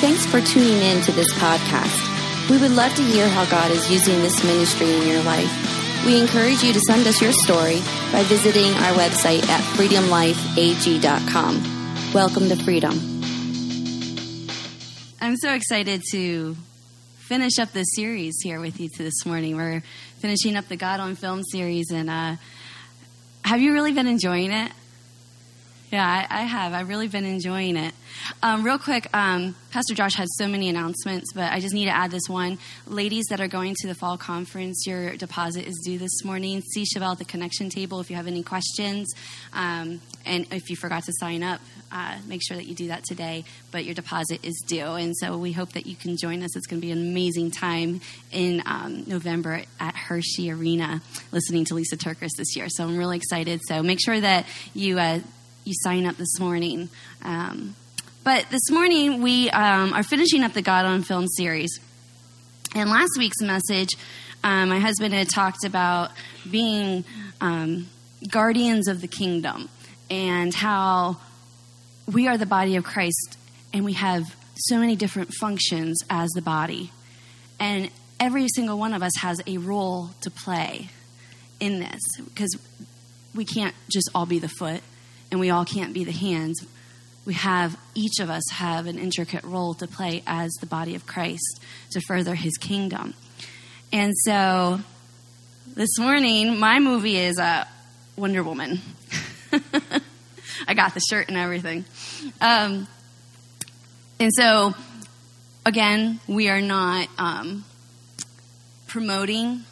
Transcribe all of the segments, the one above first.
thanks for tuning in to this podcast. We would love to hear how God is using this ministry in your life. We encourage you to send us your story by visiting our website at freedomlifeag.com. Welcome to freedom. I'm so excited to finish up this series here with you this morning. We're finishing up the God on Film series, and uh, have you really been enjoying it? Yeah, I, I, have. I've really been enjoying it. Um, real quick, um, Pastor Josh has so many announcements, but I just need to add this one. Ladies that are going to the fall conference, your deposit is due this morning. See Chevelle at the connection table if you have any questions. Um, and if you forgot to sign up, uh, make sure that you do that today. But your deposit is due. And so we hope that you can join us. It's going to be an amazing time in um, November at Hershey Arena listening to Lisa TerKeurst this year. So I'm really excited. So make sure that you. Uh, you sign up this morning. Um, but this morning, we um, are finishing up the God on Film series. And last week's message, um, my husband had talked about being um, guardians of the kingdom and how we are the body of Christ and we have so many different functions as the body. And every single one of us has a role to play in this because we can't just all be the foot and we all can't be the hands. We have, each of us have an intricate role to play as the body of Christ to further his kingdom. And so this morning, my movie is uh, Wonder Woman. I got the shirt and everything. Um, and so, again, we are not um, promoting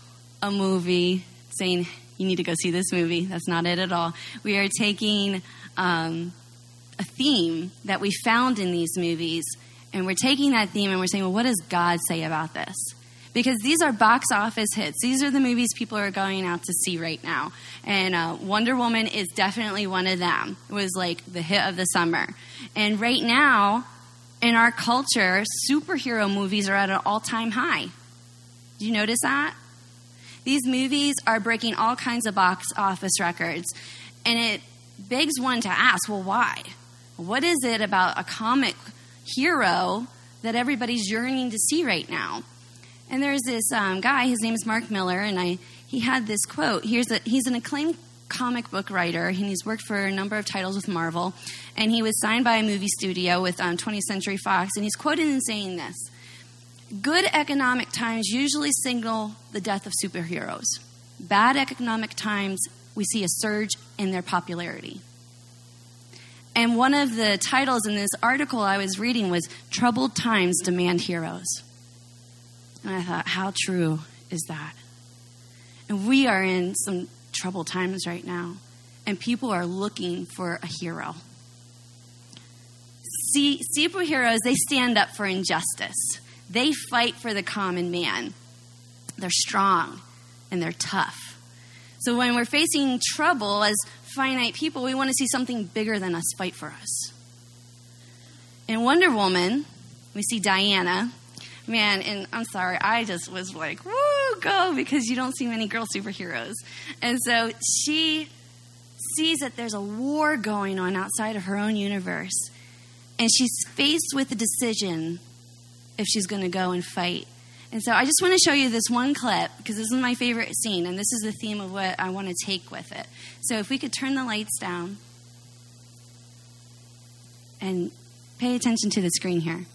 a movie saying, you need to go see this movie. That's not it at all. We are taking um, a theme that we found in these movies, and we're taking that theme and we're saying, well, what does God say about this? Because these are box office hits. These are the movies people are going out to see right now. And uh, Wonder Woman is definitely one of them. It was like the hit of the summer. And right now, in our culture, superhero movies are at an all time high. Do you notice that? These movies are breaking all kinds of box office records. And it begs one to ask well, why? What is it about a comic hero that everybody's yearning to see right now? And there's this um, guy, his name is Mark Millar, and I, he had this quote. Here's a, he's an acclaimed comic book writer, and he's worked for a number of titles with Marvel. And he was signed by a movie studio with um, 20th Century Fox, and he's quoted in saying this Good economic times usually signal the death of superheroes. Bad economic times, we see a surge in their popularity. And one of the titles in this article I was reading was Troubled Times Demand Heroes. And I thought, how true is that? And we are in some troubled times right now, and people are looking for a hero. See, superheroes, they stand up for injustice. They fight for the common man. They're strong and they're tough. So when we're facing trouble as finite people, we want to see something bigger than us fight for us. In Wonder Woman, we see Diana. Man, and I'm sorry, I just was like, woo, go, because you don't see many girl superheroes. And so she sees that there's a war going on outside of her own universe. And she's faced with a decision if she's going to go and fight. And so I just want to show you this one clip because this is my favorite scene, and this is the theme of what I want to take with it. So if we could turn the lights down and pay attention to the screen here.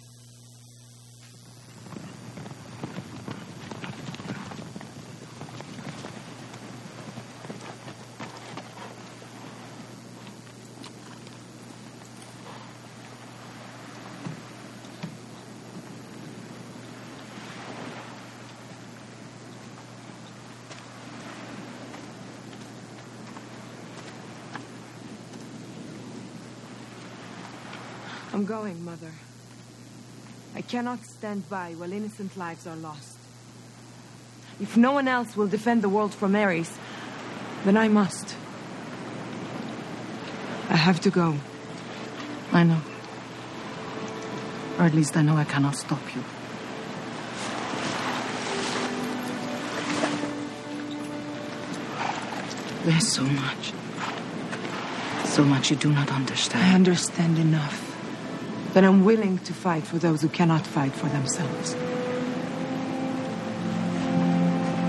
Going, Mother. I cannot stand by while innocent lives are lost. If no one else will defend the world from Ares, then I must. I have to go. I know. Or at least I know I cannot stop you. There's so much. So much you do not understand. I understand enough. Then I'm willing to fight for those who cannot fight for themselves.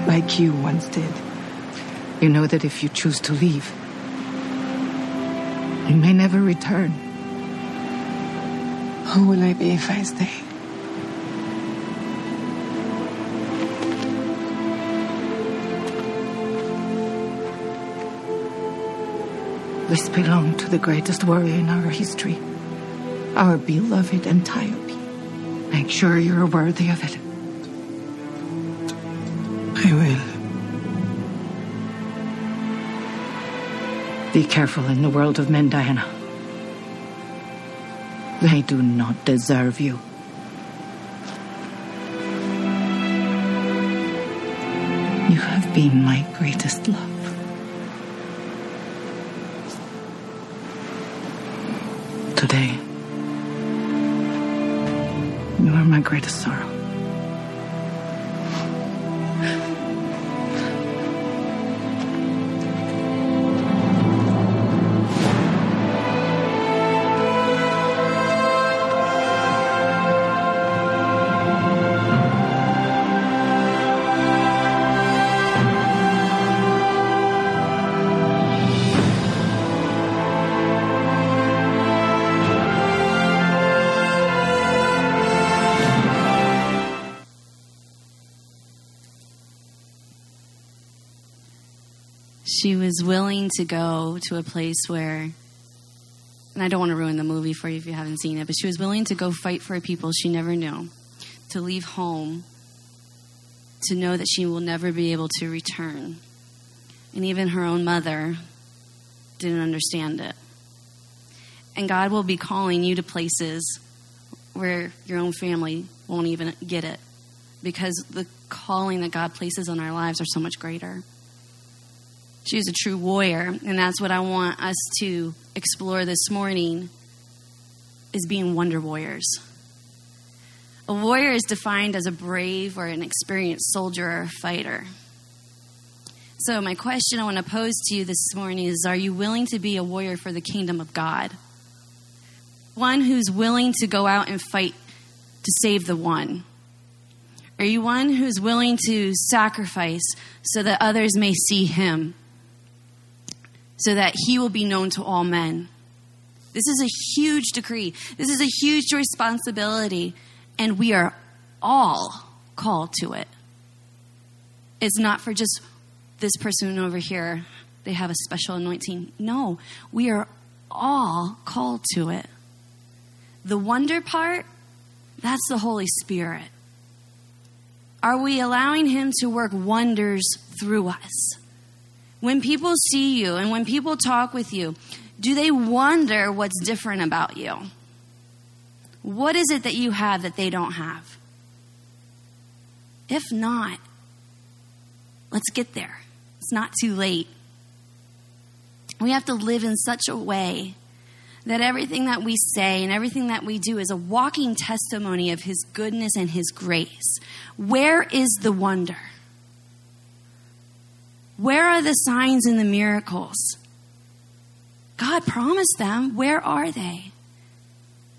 Like you once did. You know that if you choose to leave, you may never return. Who will I be if I stay? This belonged to the greatest warrior in our history, our beloved Antiope. Make sure you're worthy of it. I will. Be careful in the world of men, Diana. They do not deserve you. You have been my greatest love. Today, greatest sorrow. To go to a place where, and I don't want to ruin the movie for you if you haven't seen it, but she was willing to go fight for people she never knew, to leave home, to know that she will never be able to return. And even her own mother didn't understand it. And God will be calling you to places where your own family won't even get it because the calling that God places on our lives are so much greater. She was a true warrior, and that's what I want us to explore this morning is being wonder warriors. A warrior is defined as a brave or an experienced soldier or fighter. So, my question I want to pose to you this morning is Are you willing to be a warrior for the kingdom of God? One who's willing to go out and fight to save the one. Are you one who's willing to sacrifice so that others may see him? So that he will be known to all men. This is a huge decree. This is a huge responsibility, and we are all called to it. It's not for just this person over here, they have a special anointing. No, we are all called to it. The wonder part, that's the Holy Spirit. Are we allowing Him to work wonders through us? When people see you and when people talk with you, do they wonder what's different about you? What is it that you have that they don't have? If not, let's get there. It's not too late. We have to live in such a way that everything that we say and everything that we do is a walking testimony of His goodness and His grace. Where is the wonder? Where are the signs and the miracles? God promised them. Where are they?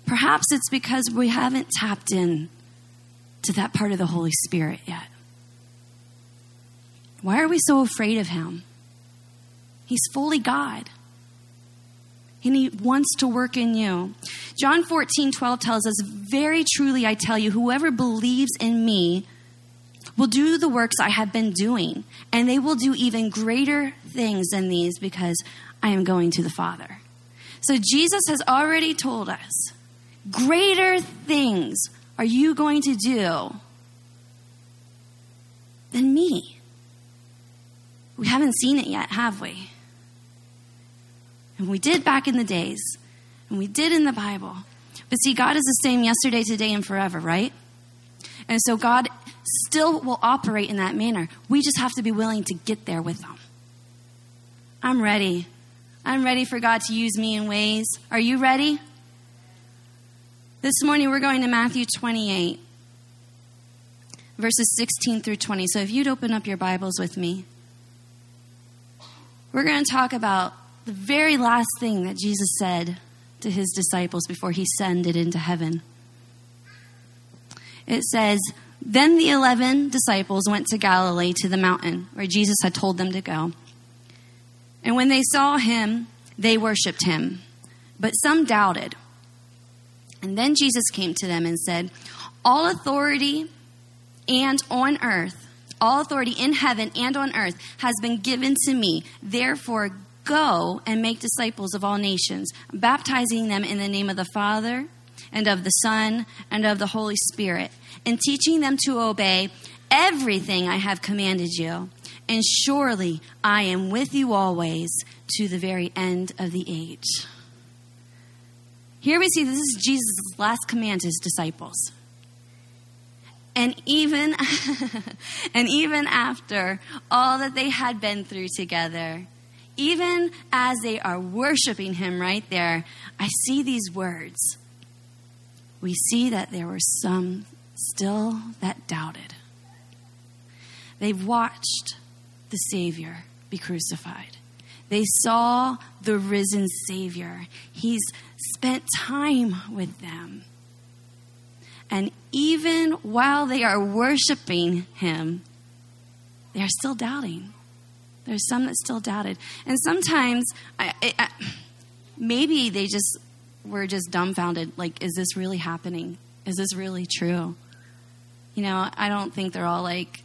Perhaps it's because we haven't tapped in to that part of the Holy Spirit yet. Why are we so afraid of Him? He's fully God. And He wants to work in you. John 14, 12 tells us, Very truly I tell you, whoever believes in me will do the works I have been doing, and they will do even greater things than these because I am going to the Father. So Jesus has already told us greater things are you going to do than me. We haven't seen it yet, have we? And we did back in the days, and we did in the Bible. But see, God is the same yesterday, today, and forever, right? And so God still will operate in that manner. We just have to be willing to get there with them. I'm ready. I'm ready for God to use me in ways. Are you ready? This morning we're going to Matthew 28, verses 16 through 20. So if you'd open up your Bibles with me, we're going to talk about the very last thing that Jesus said to his disciples before he ascended into heaven. It says, Then the eleven disciples went to Galilee to the mountain where Jesus had told them to go. And when they saw him, they worshiped him, but some doubted. And then Jesus came to them and said, All authority and on earth, all authority in heaven and on earth has been given to me. Therefore, go and make disciples of all nations, baptizing them in the name of the Father and of the Son and of the Holy Spirit, and teaching them to obey everything I have commanded you. And surely I am with you always to the very end of the age. Here we see this is Jesus' last command to his disciples. And even and even after all that they had been through together, even as they are worshiping him right there, I see these words. We see that there were some still that doubted. They've watched the Savior be crucified. They saw the risen Savior. He's spent time with them. And even while they are worshiping Him, they are still doubting. There's some that still doubted. And sometimes, I, I, maybe they just were just dumbfounded like, is this really happening? Is this really true? You know, I don't think they're all like,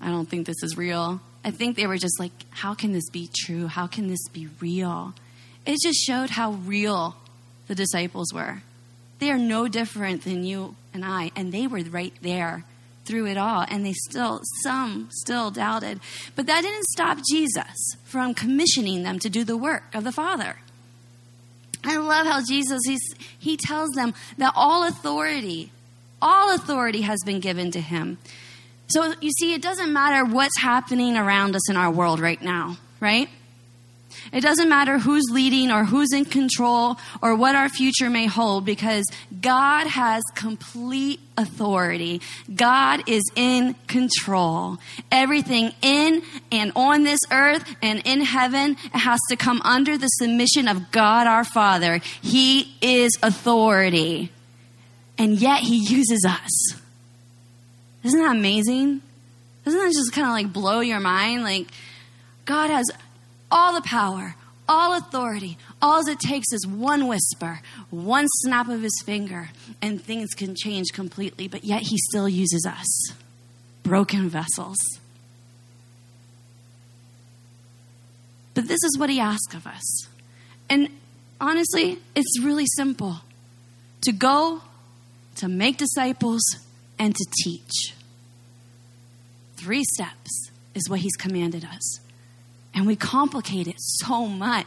I don't think this is real. I think they were just like, how can this be true? How can this be real? It just showed how real the disciples were. They are no different than you and I, and they were right there through it all, and they still, some still doubted. But that didn't stop Jesus from commissioning them to do the work of the Father. I love how Jesus, he's, he tells them that all authority, all authority has been given to him. So you see, it doesn't matter what's happening around us in our world right now, right? It doesn't matter who's leading or who's in control or what our future may hold because God has complete authority. God is in control. Everything in and on this earth and in heaven has to come under the submission of God our Father. He is authority. And yet he uses us. Isn't that amazing? Doesn't that just kind of like blow your mind? Like, God has all the power, all authority. All it takes is one whisper, one snap of his finger, and things can change completely. But yet he still uses us, broken vessels. But this is what he asks of us. And honestly, it's really simple to go, to make disciples, and to teach. Three steps is what he's commanded us. And we complicate it so much.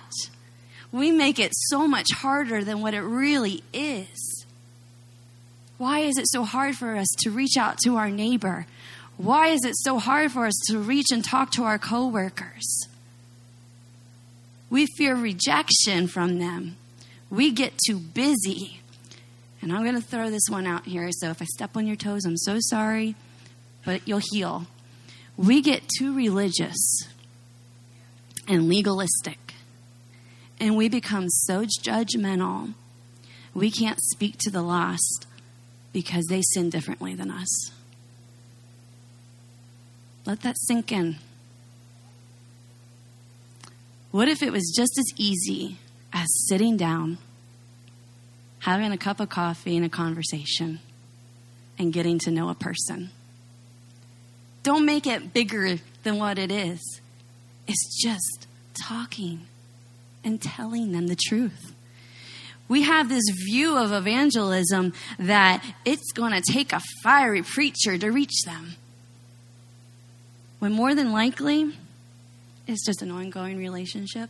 We make it so much harder than what it really is. Why is it so hard for us to reach out to our neighbor? Why is it so hard for us to reach and talk to our coworkers? We fear rejection from them. We get too busy. And I'm going to throw this one out here. So if I step on your toes, I'm so sorry, but you'll heal. We get too religious and legalistic. And we become so judgmental, we can't speak to the lost because they sin differently than us. Let that sink in. What if it was just as easy as sitting down, having a cup of coffee and a conversation, and getting to know a person? Don't make it bigger than what it is. It's just talking and telling them the truth. We have this view of evangelism that it's going to take a fiery preacher to reach them. When more than likely, it's just an ongoing relationship.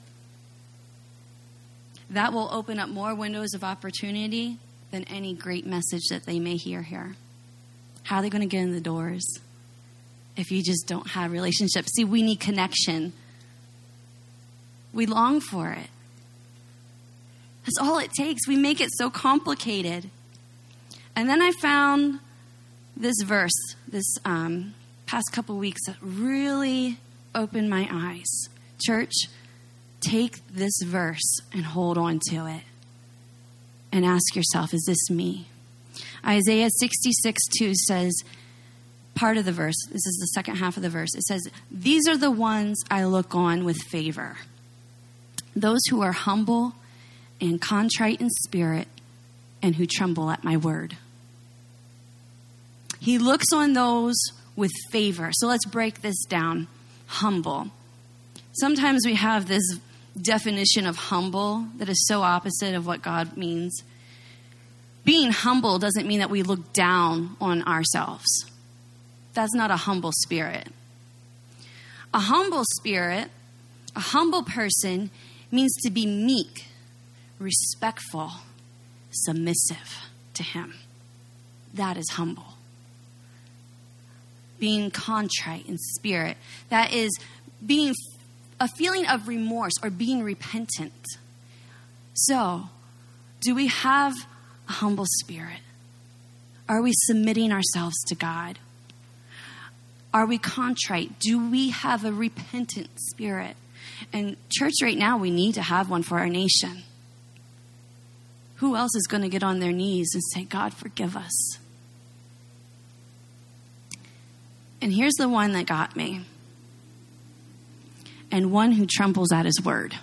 That will open up more windows of opportunity than any great message that they may hear here. How are they going to get in the doors if you just don't have relationships? See, we need connection. We long for it. That's all it takes. We make it so complicated. And then I found this verse this um, past couple weeks that really opened my eyes. Church, take this verse and hold on to it. and ask yourself, is this me? Isaiah 66 2 says, part of the verse, this is the second half of the verse, it says, These are the ones I look on with favor. Those who are humble and contrite in spirit and who tremble at my word. He looks on those with favor. So let's break this down. Humble. Sometimes we have this definition of humble that is so opposite of what God means. Being humble doesn't mean that we look down on ourselves. That's not a humble spirit. A humble spirit, a humble person, means to be meek, respectful, submissive to Him. That is humble. Being contrite in spirit, that is being a feeling of remorse or being repentant. So, do we have a humble spirit? Are we submitting ourselves to God? Are we contrite? Do we have a repentant spirit? And, church, right now, we need to have one for our nation. Who else is going to get on their knees and say, God, forgive us? And here's the one that got me and one who trembles at his word.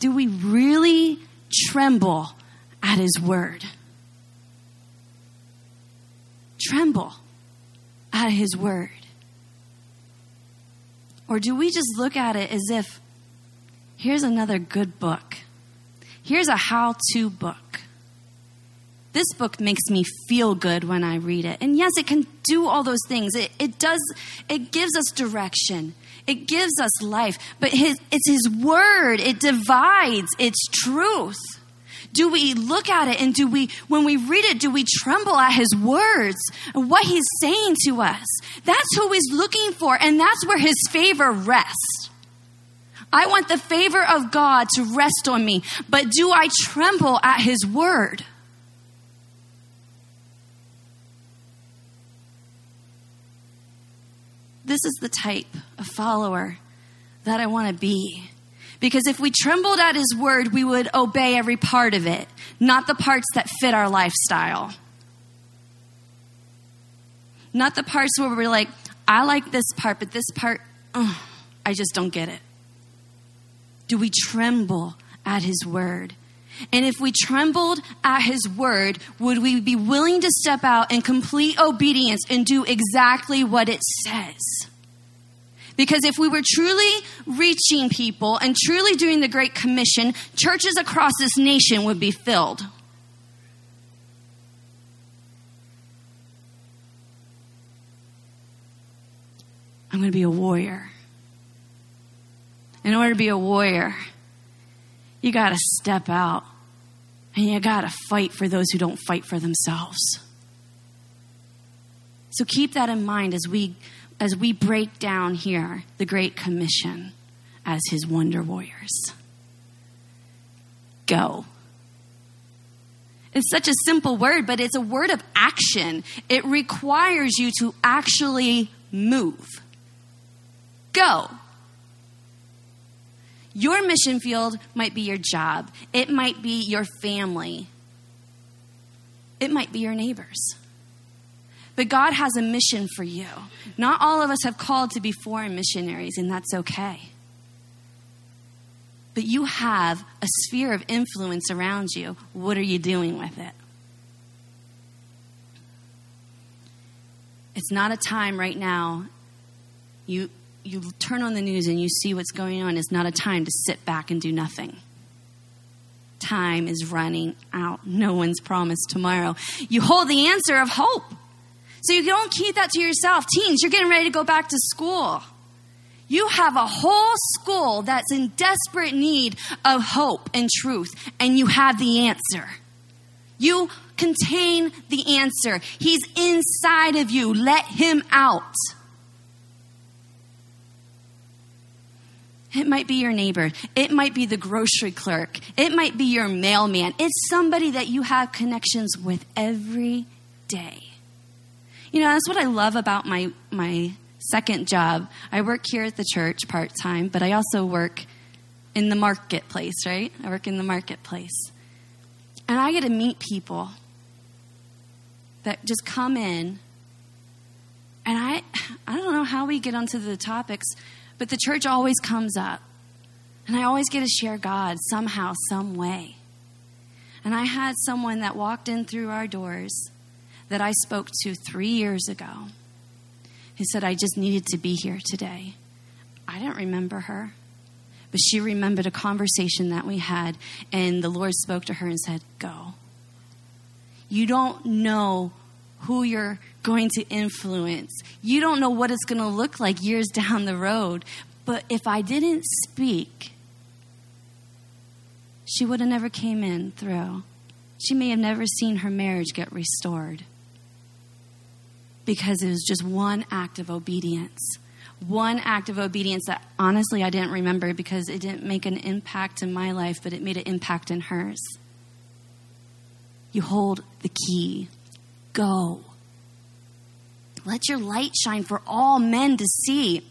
Do we really tremble at his word? Tremble at his word. Or do we just look at it as if here's another good book? Here's a how to book. This book makes me feel good when I read it. And yes, it can do all those things. It, it does, it gives us direction. It gives us life. But his, it's His Word. It divides. It's truth. Do we look at it and do we, when we read it, do we tremble at His words and what He's saying to us? That's who He's looking for, and that's where His favor rests. I want the favor of God to rest on me, but do I tremble at His word? This is the type of follower that I want to be. Because if we trembled at his word, we would obey every part of it, not the parts that fit our lifestyle. Not the parts where we're like, I like this part, but this part, I just don't get it. Do we tremble at his word? And if we trembled at his word, would we be willing to step out in complete obedience and do exactly what it says? Because if we were truly reaching people and truly doing the Great Commission, churches across this nation would be filled. I'm going to be a warrior. In order to be a warrior, you got to step out and you got to fight for those who don't fight for themselves. So keep that in mind as we as we break down here the great commission as his wonder warriors. Go. It's such a simple word, but it's a word of action. It requires you to actually move. Go. Your mission field might be your job, it might be your family, it might be your neighbors. But God has a mission for you. Not all of us have called to be foreign missionaries, and that's okay. But you have a sphere of influence around you. What are you doing with it? It's not a time right now. You you turn on the news and you see what's going on, it's not a time to sit back and do nothing. Time is running out. No one's promised tomorrow. You hold the answer of hope. So you don't keep that to yourself. Teens, you're getting ready to go back to school. You have a whole school that's in desperate need of hope and truth, and you have the answer. You contain the answer. He's inside of you. Let him out. It might be your neighbor. It might be the grocery clerk. It might be your mailman. It's somebody that you have connections with every day. You know, that's what I love about my, my second job. I work here at the church part time, but I also work in the marketplace, right? I work in the marketplace. And I get to meet people that just come in and I I don't know how we get onto the topics, but the church always comes up. And I always get to share God somehow, some way. And I had someone that walked in through our doors that I spoke to three years ago who said, I just needed to be here today. I didn't remember her, but she remembered a conversation that we had, and the Lord spoke to her and said, Go. You don't know who you're going to influence. You don't know what it's going to look like years down the road. But if I didn't speak, she would have never came in through. She may have never seen her marriage get restored because it was just one act of obedience. One act of obedience that honestly I didn't remember because it didn't make an impact in my life, but it made an impact in hers. You hold the key. Go. Let your light shine for all men to see.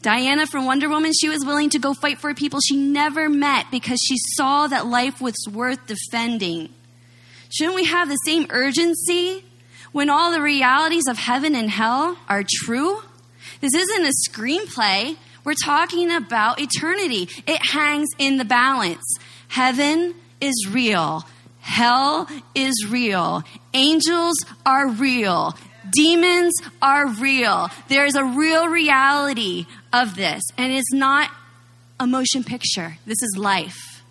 Diana from Wonder Woman, she was willing to go fight for people she never met because she saw that life was worth defending. Shouldn't we have the same urgency when all the realities of heaven and hell are true? This isn't a screenplay. We're talking about eternity. It hangs in the balance. Heaven is real. Hell is real. Angels are real. Demons are real. There is a real reality of this. And it's not a motion picture, this is life.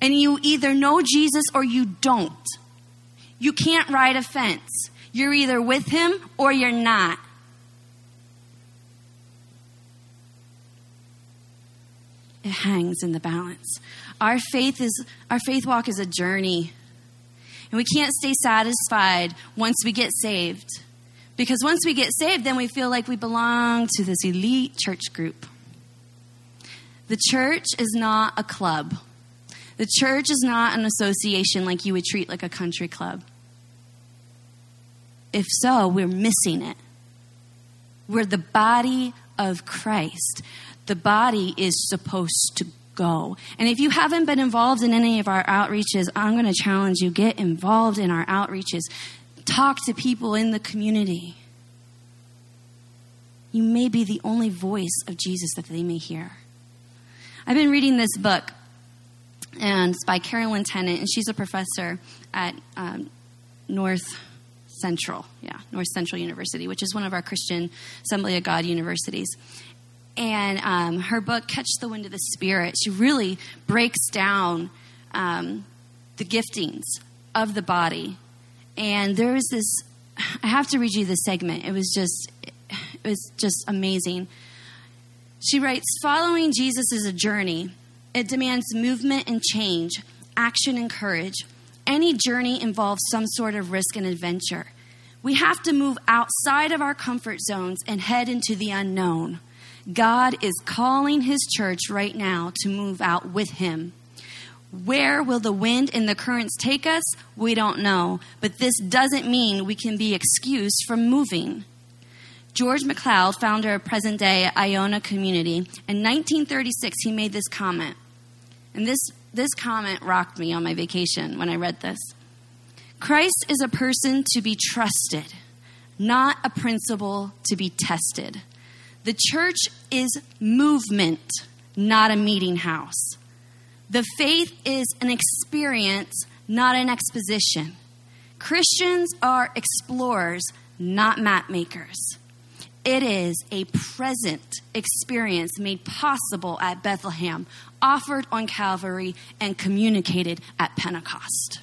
And you either know Jesus or you don't. You can't ride a fence. You're either with him or you're not. It hangs in the balance. Our faith is our faith walk is a journey. And we can't stay satisfied once we get saved. Because once we get saved, then we feel like we belong to this elite church group. The church is not a club. The church is not an association like you would treat like a country club. If so, we're missing it. We're the body of Christ. The body is supposed to go. And if you haven't been involved in any of our outreaches, I'm going to challenge you get involved in our outreaches. Talk to people in the community. You may be the only voice of Jesus that they may hear. I've been reading this book, and it's by Carolyn Tennant, and she's a professor at um, North Central, yeah, North Central University, which is one of our Christian Assembly of God universities. And um, her book, Catch the Wind of the Spirit, she really breaks down um, the giftings of the body and there was this I have to read you this segment. It was just it was just amazing. She writes, "Following Jesus is a journey. It demands movement and change, action and courage. Any journey involves some sort of risk and adventure. We have to move outside of our comfort zones and head into the unknown. God is calling his church right now to move out with him." Where will the wind and the currents take us? We don't know. But this doesn't mean we can be excused from moving. George MacLeod, founder of present day Iona Community, in 1936 he made this comment. And this, this comment rocked me on my vacation when I read this. Christ is a person to be trusted, not a principle to be tested. The church is movement, not a meeting house. The faith is an experience, not an exposition. Christians are explorers, not map makers. It is a present experience made possible at Bethlehem, offered on Calvary, and communicated at Pentecost.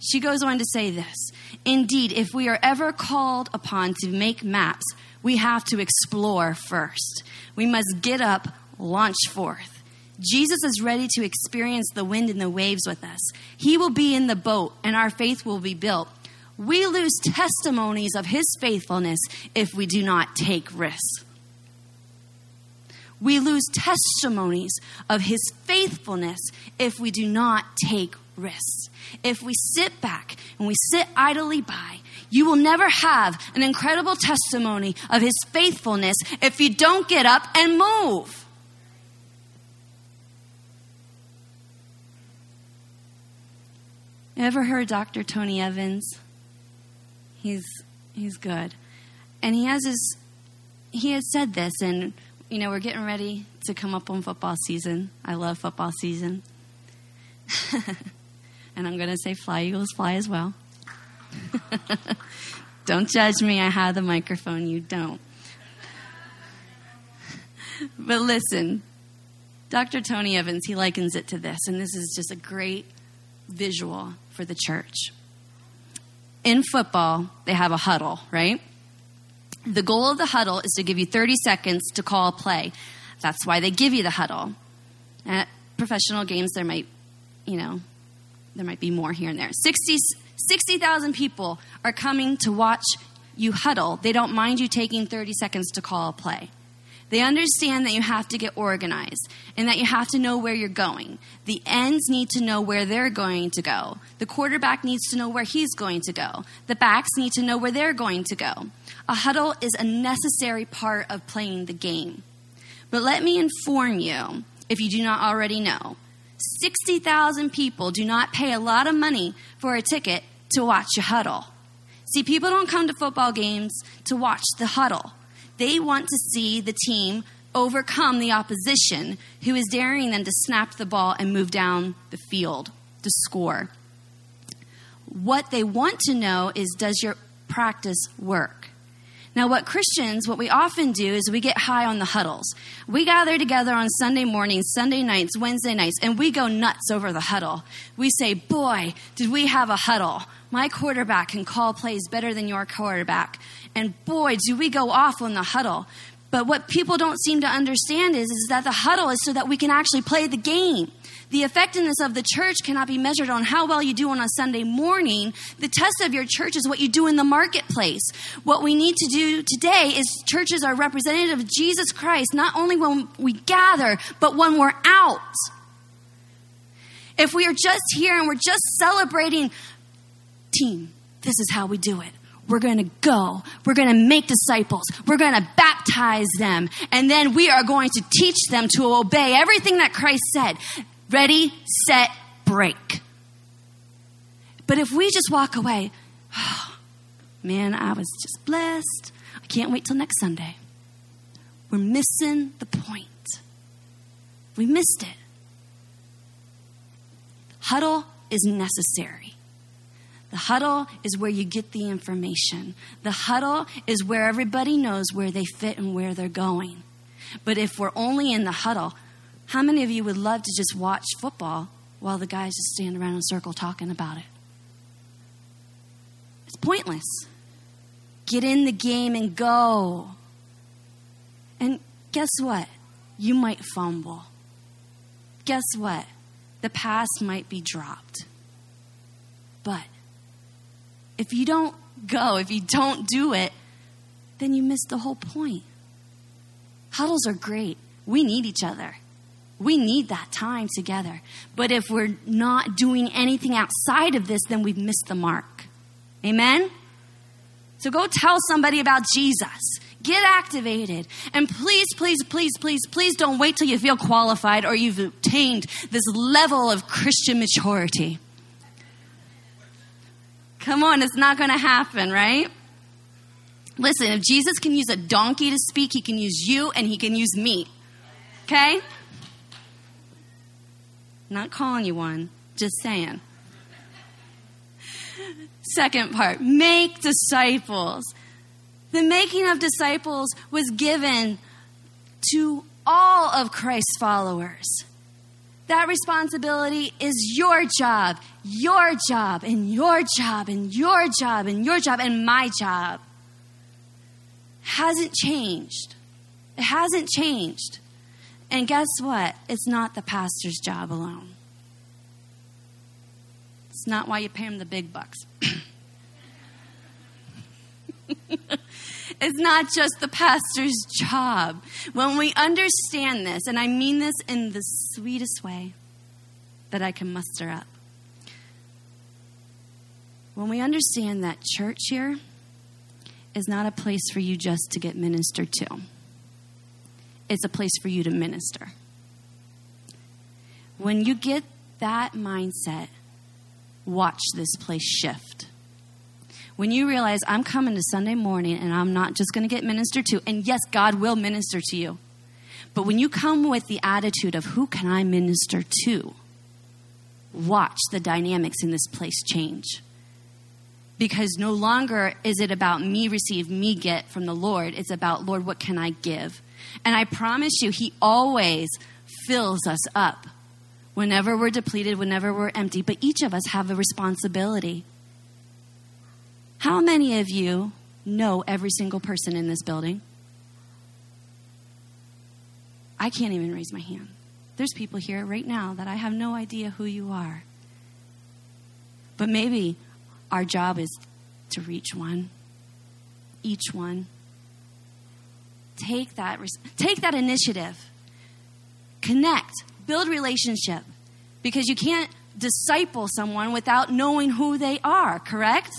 She goes on to say this Indeed, if we are ever called upon to make maps, we have to explore first. We must get up, launch forth. Jesus is ready to experience the wind and the waves with us. He will be in the boat, and our faith will be built. We lose testimonies of his faithfulness if we do not take risks. We lose testimonies of his faithfulness if we do not take risks. If we sit back and we sit idly by, you will never have an incredible testimony of his faithfulness if you don't get up and move. Ever heard Dr. Tony Evans? He's he's good. And he has his he has said this and you know, we're getting ready to come up on football season. I love football season. and I'm going to say fly eagles fly as well. don't judge me. I have the microphone. You don't. but listen, Dr. Tony Evans, he likens it to this, and this is just a great visual for the church. In football, they have a huddle, right? The goal of the huddle is to give you 30 seconds to call a play. That's why they give you the huddle. At professional games, there might, you know, there might be more here and there. 60 60,000 people are coming to watch you huddle. They don't mind you taking 30 seconds to call a play. They understand that you have to get organized and that you have to know where you're going. The ends need to know where they're going to go. The quarterback needs to know where he's going to go. The backs need to know where they're going to go. A huddle is a necessary part of playing the game. But let me inform you, if you do not already know, 60,000 people do not pay a lot of money for a ticket to watch a huddle. See, people don't come to football games to watch the huddle. They want to see the team overcome the opposition who is daring them to snap the ball and move down the field to score. What they want to know is does your practice work? Now, what Christians, what we often do is we get high on the huddles. We gather together on Sunday mornings, Sunday nights, Wednesday nights, and we go nuts over the huddle. We say, Boy, did we have a huddle. My quarterback can call plays better than your quarterback. And boy, do we go off on the huddle. But what people don't seem to understand is, is that the huddle is so that we can actually play the game. The effectiveness of the church cannot be measured on how well you do on a Sunday morning. The test of your church is what you do in the marketplace. What we need to do today is churches are representative of Jesus Christ, not only when we gather, but when we're out. If we are just here and we're just celebrating team, this is how we do it. We're going to go. We're going to make disciples. We're going to baptize them. And then we are going to teach them to obey everything that Christ said. Ready, set, break. But if we just walk away, oh, man, I was just blessed. I can't wait till next Sunday. We're missing the point. We missed it. Huddle is necessary. The huddle is where you get the information. The huddle is where everybody knows where they fit and where they're going. But if we're only in the huddle, how many of you would love to just watch football while the guys just stand around in a circle talking about it? It's pointless. Get in the game and go. And guess what? You might fumble. Guess what? The pass might be dropped. But if you don't go, if you don't do it, then you miss the whole point. Huddles are great. We need each other. We need that time together. But if we're not doing anything outside of this, then we've missed the mark. Amen? So go tell somebody about Jesus. Get activated. And please, please, please, please, please don't wait till you feel qualified or you've obtained this level of Christian maturity. Come on, it's not going to happen, right? Listen, if Jesus can use a donkey to speak, he can use you and he can use me. Okay? Not calling you one, just saying. Second part make disciples. The making of disciples was given to all of Christ's followers. That responsibility is your job, your job, and your job, and your job, and your job, and my job. Hasn't changed. It hasn't changed. And guess what? It's not the pastor's job alone. It's not why you pay him the big bucks. it's not just the pastor's job. When we understand this, and I mean this in the sweetest way that I can muster up, when we understand that church here is not a place for you just to get ministered to, it's a place for you to minister. When you get that mindset, watch this place shift. When you realize I'm coming to Sunday morning and I'm not just going to get ministered to, and yes, God will minister to you. But when you come with the attitude of who can I minister to, watch the dynamics in this place change. Because no longer is it about me receive, me get from the Lord. It's about, Lord, what can I give? And I promise you, He always fills us up whenever we're depleted, whenever we're empty. But each of us have a responsibility. How many of you know every single person in this building? I can't even raise my hand. There's people here right now that I have no idea who you are. But maybe our job is to reach one, each one. Take that, take that initiative. Connect, build relationship. Because you can't disciple someone without knowing who they are, correct?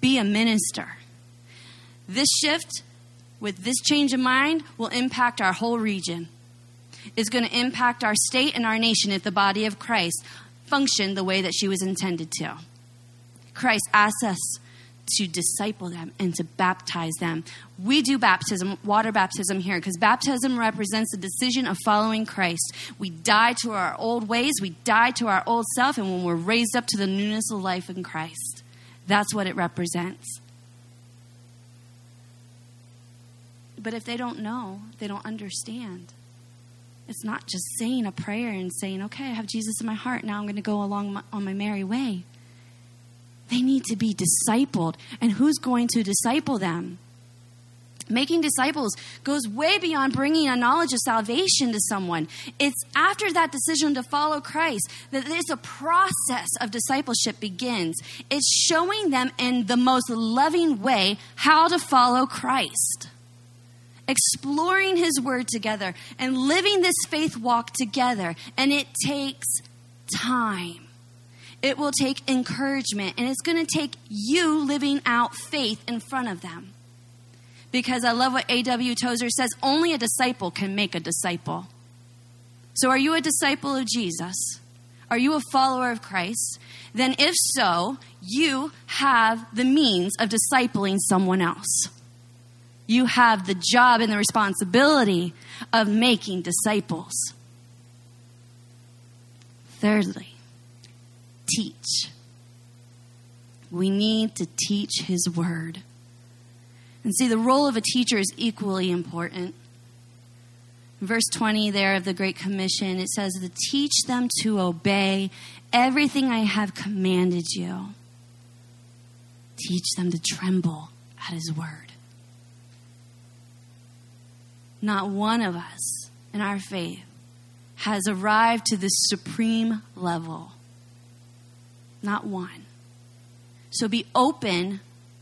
Be a minister. This shift with this change of mind will impact our whole region. It's going to impact our state and our nation if the body of Christ functioned the way that she was intended to. Christ asks us to disciple them and to baptize them. We do baptism, water baptism here, because baptism represents the decision of following Christ. We die to our old ways, we die to our old self, and when we're raised up to the newness of life in Christ, that's what it represents. But if they don't know, they don't understand. It's not just saying a prayer and saying, okay, I have Jesus in my heart. Now I'm going to go along my, on my merry way. They need to be discipled. And who's going to disciple them? Making disciples goes way beyond bringing a knowledge of salvation to someone. It's after that decision to follow Christ that this a process of discipleship begins. It's showing them in the most loving way how to follow Christ exploring His Word together and living this faith walk together. And it takes time. It will take encouragement, and it's going to take you living out faith in front of them. Because I love what A.W. Tozer says only a disciple can make a disciple. So, are you a disciple of Jesus? Are you a follower of Christ? Then, if so, you have the means of discipling someone else you have the job and the responsibility of making disciples. Thirdly, teach. We need to teach His Word. And see, the role of a teacher is equally important. verse 20 there of the Great Commission, it says, to teach them to obey everything I have commanded you. Teach them to tremble at His Word not one of us in our faith has arrived to this supreme level. Not one. So be open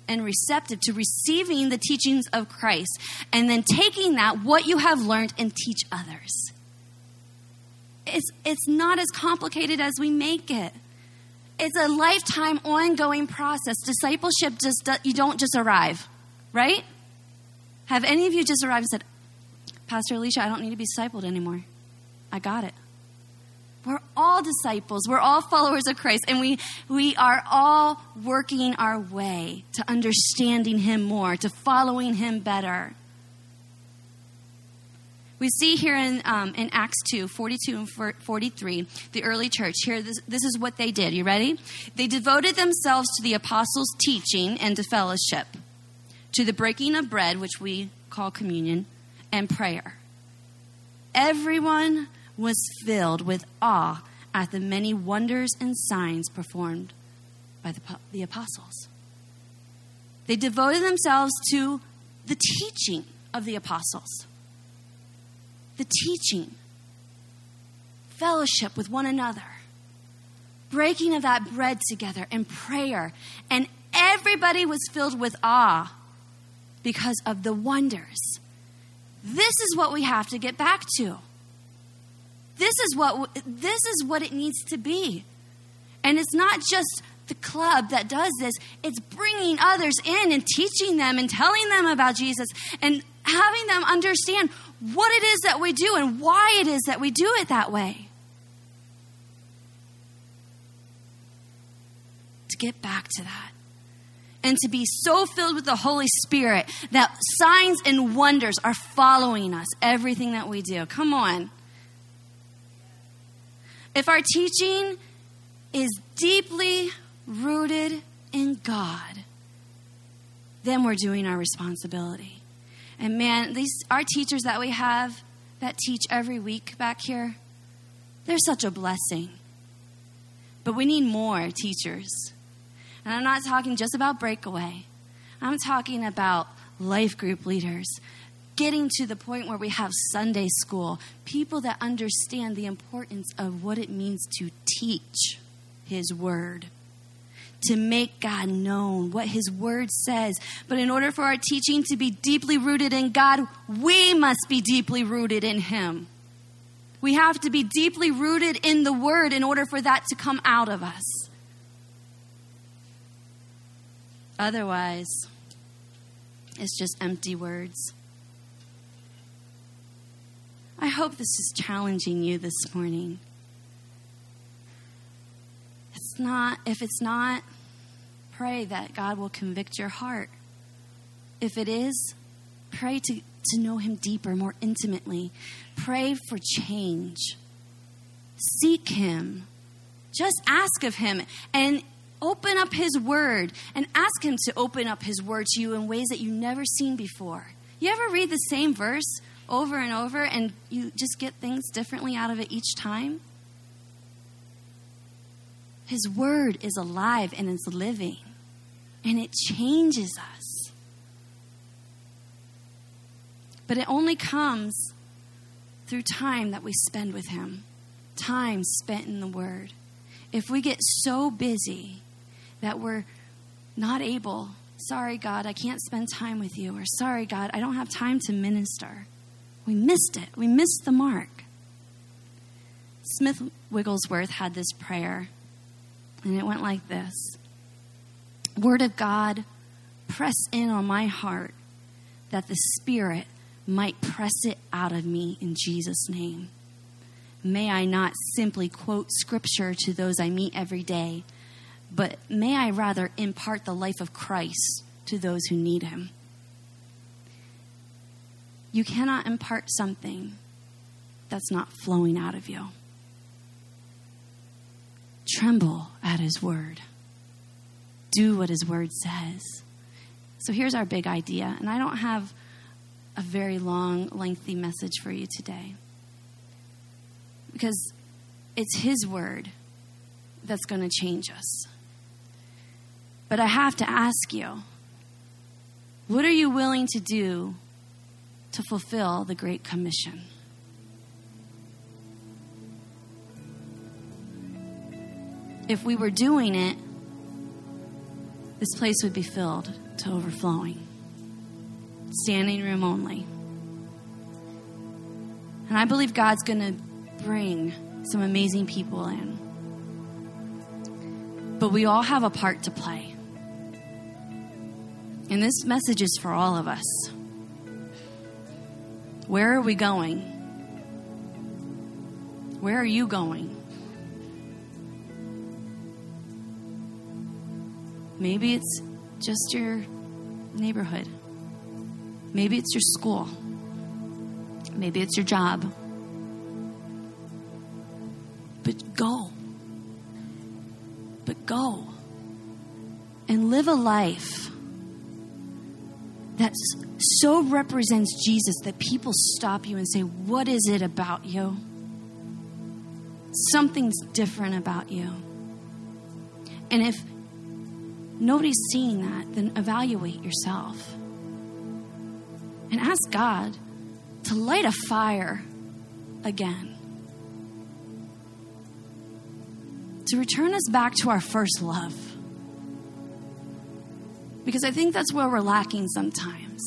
and receptive to receiving the teachings of Christ and then taking that, what you have learned, and teach others. It's, it's not as complicated as we make it. It's a lifetime ongoing process. Discipleship just, you don't just arrive, right? Have any of you just arrived and said, Pastor Alicia, I don't need to be discipled anymore. I got it. We're all disciples. We're all followers of Christ, and we, we are all working our way to understanding Him more, to following Him better. We see here in, um, in Acts 2 42 and 43, the early church. Here, this, this is what they did. You ready? They devoted themselves to the apostles' teaching and to fellowship, to the breaking of bread, which we call communion and prayer. Everyone was filled with awe at the many wonders and signs performed by the, the apostles. They devoted themselves to the teaching of the apostles, the teaching, fellowship with one another, breaking of that bread together, and prayer. And everybody was filled with awe because of the wonders this is what we have to get back to. This is what this is what it needs to be. And it's not just the club that does this, it's bringing others in and teaching them and telling them about Jesus and having them understand what it is that we do and why it is that we do it that way. To get back to that. And to be so filled with the Holy Spirit that signs and wonders are following us, everything that we do. Come on. If our teaching is deeply rooted in God, then we're doing our responsibility. And man, these our teachers that we have that teach every week back here, they're such a blessing. But we need more teachers. And I'm not talking just about breakaway. I'm talking about life group leaders, getting to the point where we have Sunday school, people that understand the importance of what it means to teach His Word, to make God known, what His Word says. But in order for our teaching to be deeply rooted in God, we must be deeply rooted in Him. We have to be deeply rooted in the Word in order for that to come out of us. Otherwise, it's just empty words. I hope this is challenging you this morning. It's not, if it's not, pray that God will convict your heart. If it is, pray to, to know Him deeper, more intimately. Pray for change. Seek Him. Just ask of Him and open up His Word and ask Him to open up His Word to you in ways that you've never seen before. You ever read the same verse over and over and you just get things differently out of it each time? His word is alive and it's living, and it changes us. But it only comes through time that we spend with Him, time spent in the Word. If we get so busy that we're not able, sorry, God, I can't spend time with you, or sorry, God, I don't have time to minister we missed it. We missed the mark. Smith Wigglesworth had this prayer, and it went like this Word of God, press in on my heart that the Spirit might press it out of me in Jesus' name. May I not simply quote scripture to those I meet every day, but may I rather impart the life of Christ to those who need him. You cannot impart something that's not flowing out of you. Tremble at his word. Do what his word says. So here's our big idea, and I don't have a very long, lengthy message for you today because it's his word that's going to change us. But I have to ask you what are you willing to do to fulfill the Great Commission. If we were doing it, this place would be filled to overflowing. Standing room only. And I believe God's going to bring some amazing people in. But we all have a part to play. And this message is for all of us. Where are we going? Where are you going? Maybe it's just your neighborhood. Maybe it's your school. Maybe it's your job. But go. But go. And live a life that so represents Jesus that people stop you and say, What is it about you? Something's different about you. And if nobody's seeing that, then evaluate yourself and ask God to light a fire again. To return us back to our first love. Because I think that's where we're lacking sometimes.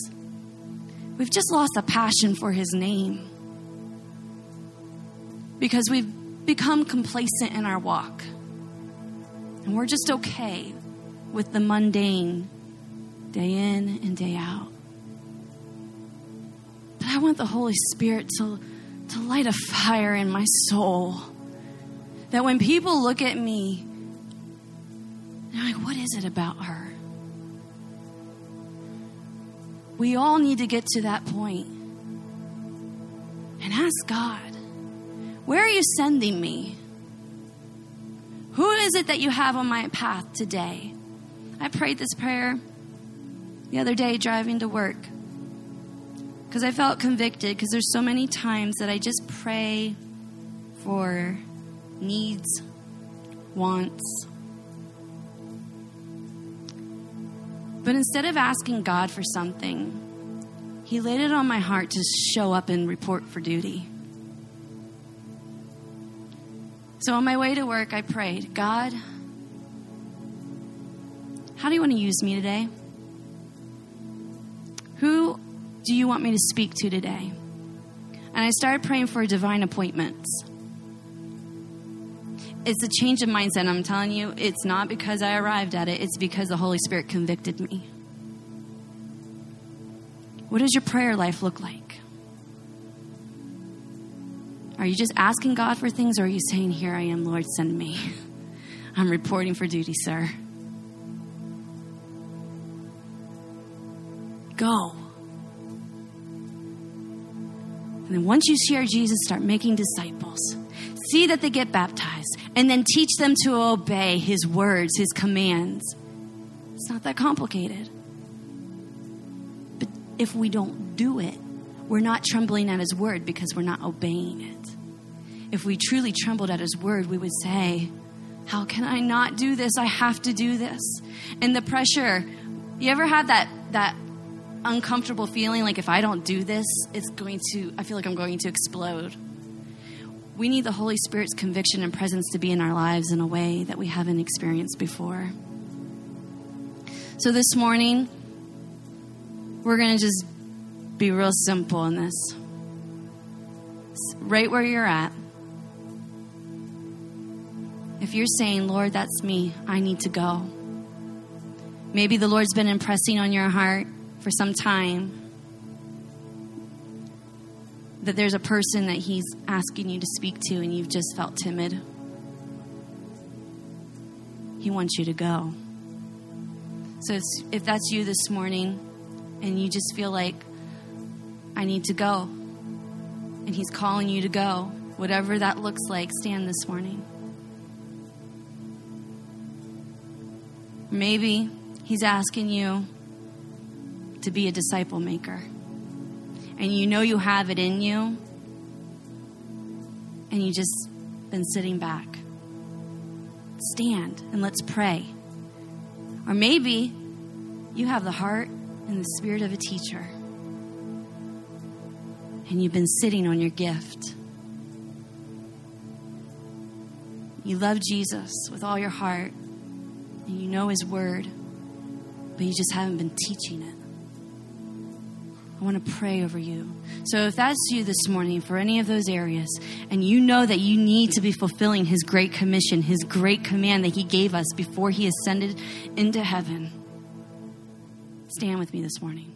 We've just lost a passion for His name. Because we've become complacent in our walk. And we're just okay with the mundane day in and day out. But I want the Holy Spirit to, to light a fire in my soul. That when people look at me, they're like, what is it about her? We all need to get to that point and ask God, where are you sending me? Who is it that you have on my path today? I prayed this prayer the other day driving to work because I felt convicted because there's so many times that I just pray for needs, wants. But instead of asking God for something, He laid it on my heart to show up and report for duty. So on my way to work, I prayed, God, how do you want to use me today? Who do you want me to speak to today? And I started praying for divine appointments. It's a change of mindset. I'm telling you, it's not because I arrived at it, it's because the Holy Spirit convicted me. What does your prayer life look like? Are you just asking God for things, or are you saying, Here I am, Lord, send me? I'm reporting for duty, sir. Go. And then once you share Jesus, start making disciples. See that they get baptized, and then teach them to obey his words, his commands. It's not that complicated. But if we don't do it, we're not trembling at his word because we're not obeying it. If we truly trembled at his word, we would say, How can I not do this? I have to do this. And the pressure, you ever had that that uncomfortable feeling like if I don't do this, it's going to I feel like I'm going to explode. We need the Holy Spirit's conviction and presence to be in our lives in a way that we haven't experienced before. So this morning, we're going to just be real simple in this. Right where you're at. If you're saying, Lord, that's me, I need to go. Maybe the Lord's been impressing on your heart for some time that there's a person that He's asking you to speak to and you've just felt timid. He wants you to go. So if that's you this morning and you just feel like, I need to go. And He's calling you to go. Whatever that looks like, stand this morning. Maybe He's asking you to be a disciple maker. And you know you have it in you, and you just been sitting back. Stand and let's pray. Or maybe you have the heart and the spirit of a teacher and you've been sitting on your gift. You love Jesus with all your heart, and you know His Word, but you just haven't been teaching it. I want to pray over you. So, if that's you this morning for any of those areas, and you know that you need to be fulfilling His great commission, His great command that He gave us before He ascended into heaven, stand with me this morning.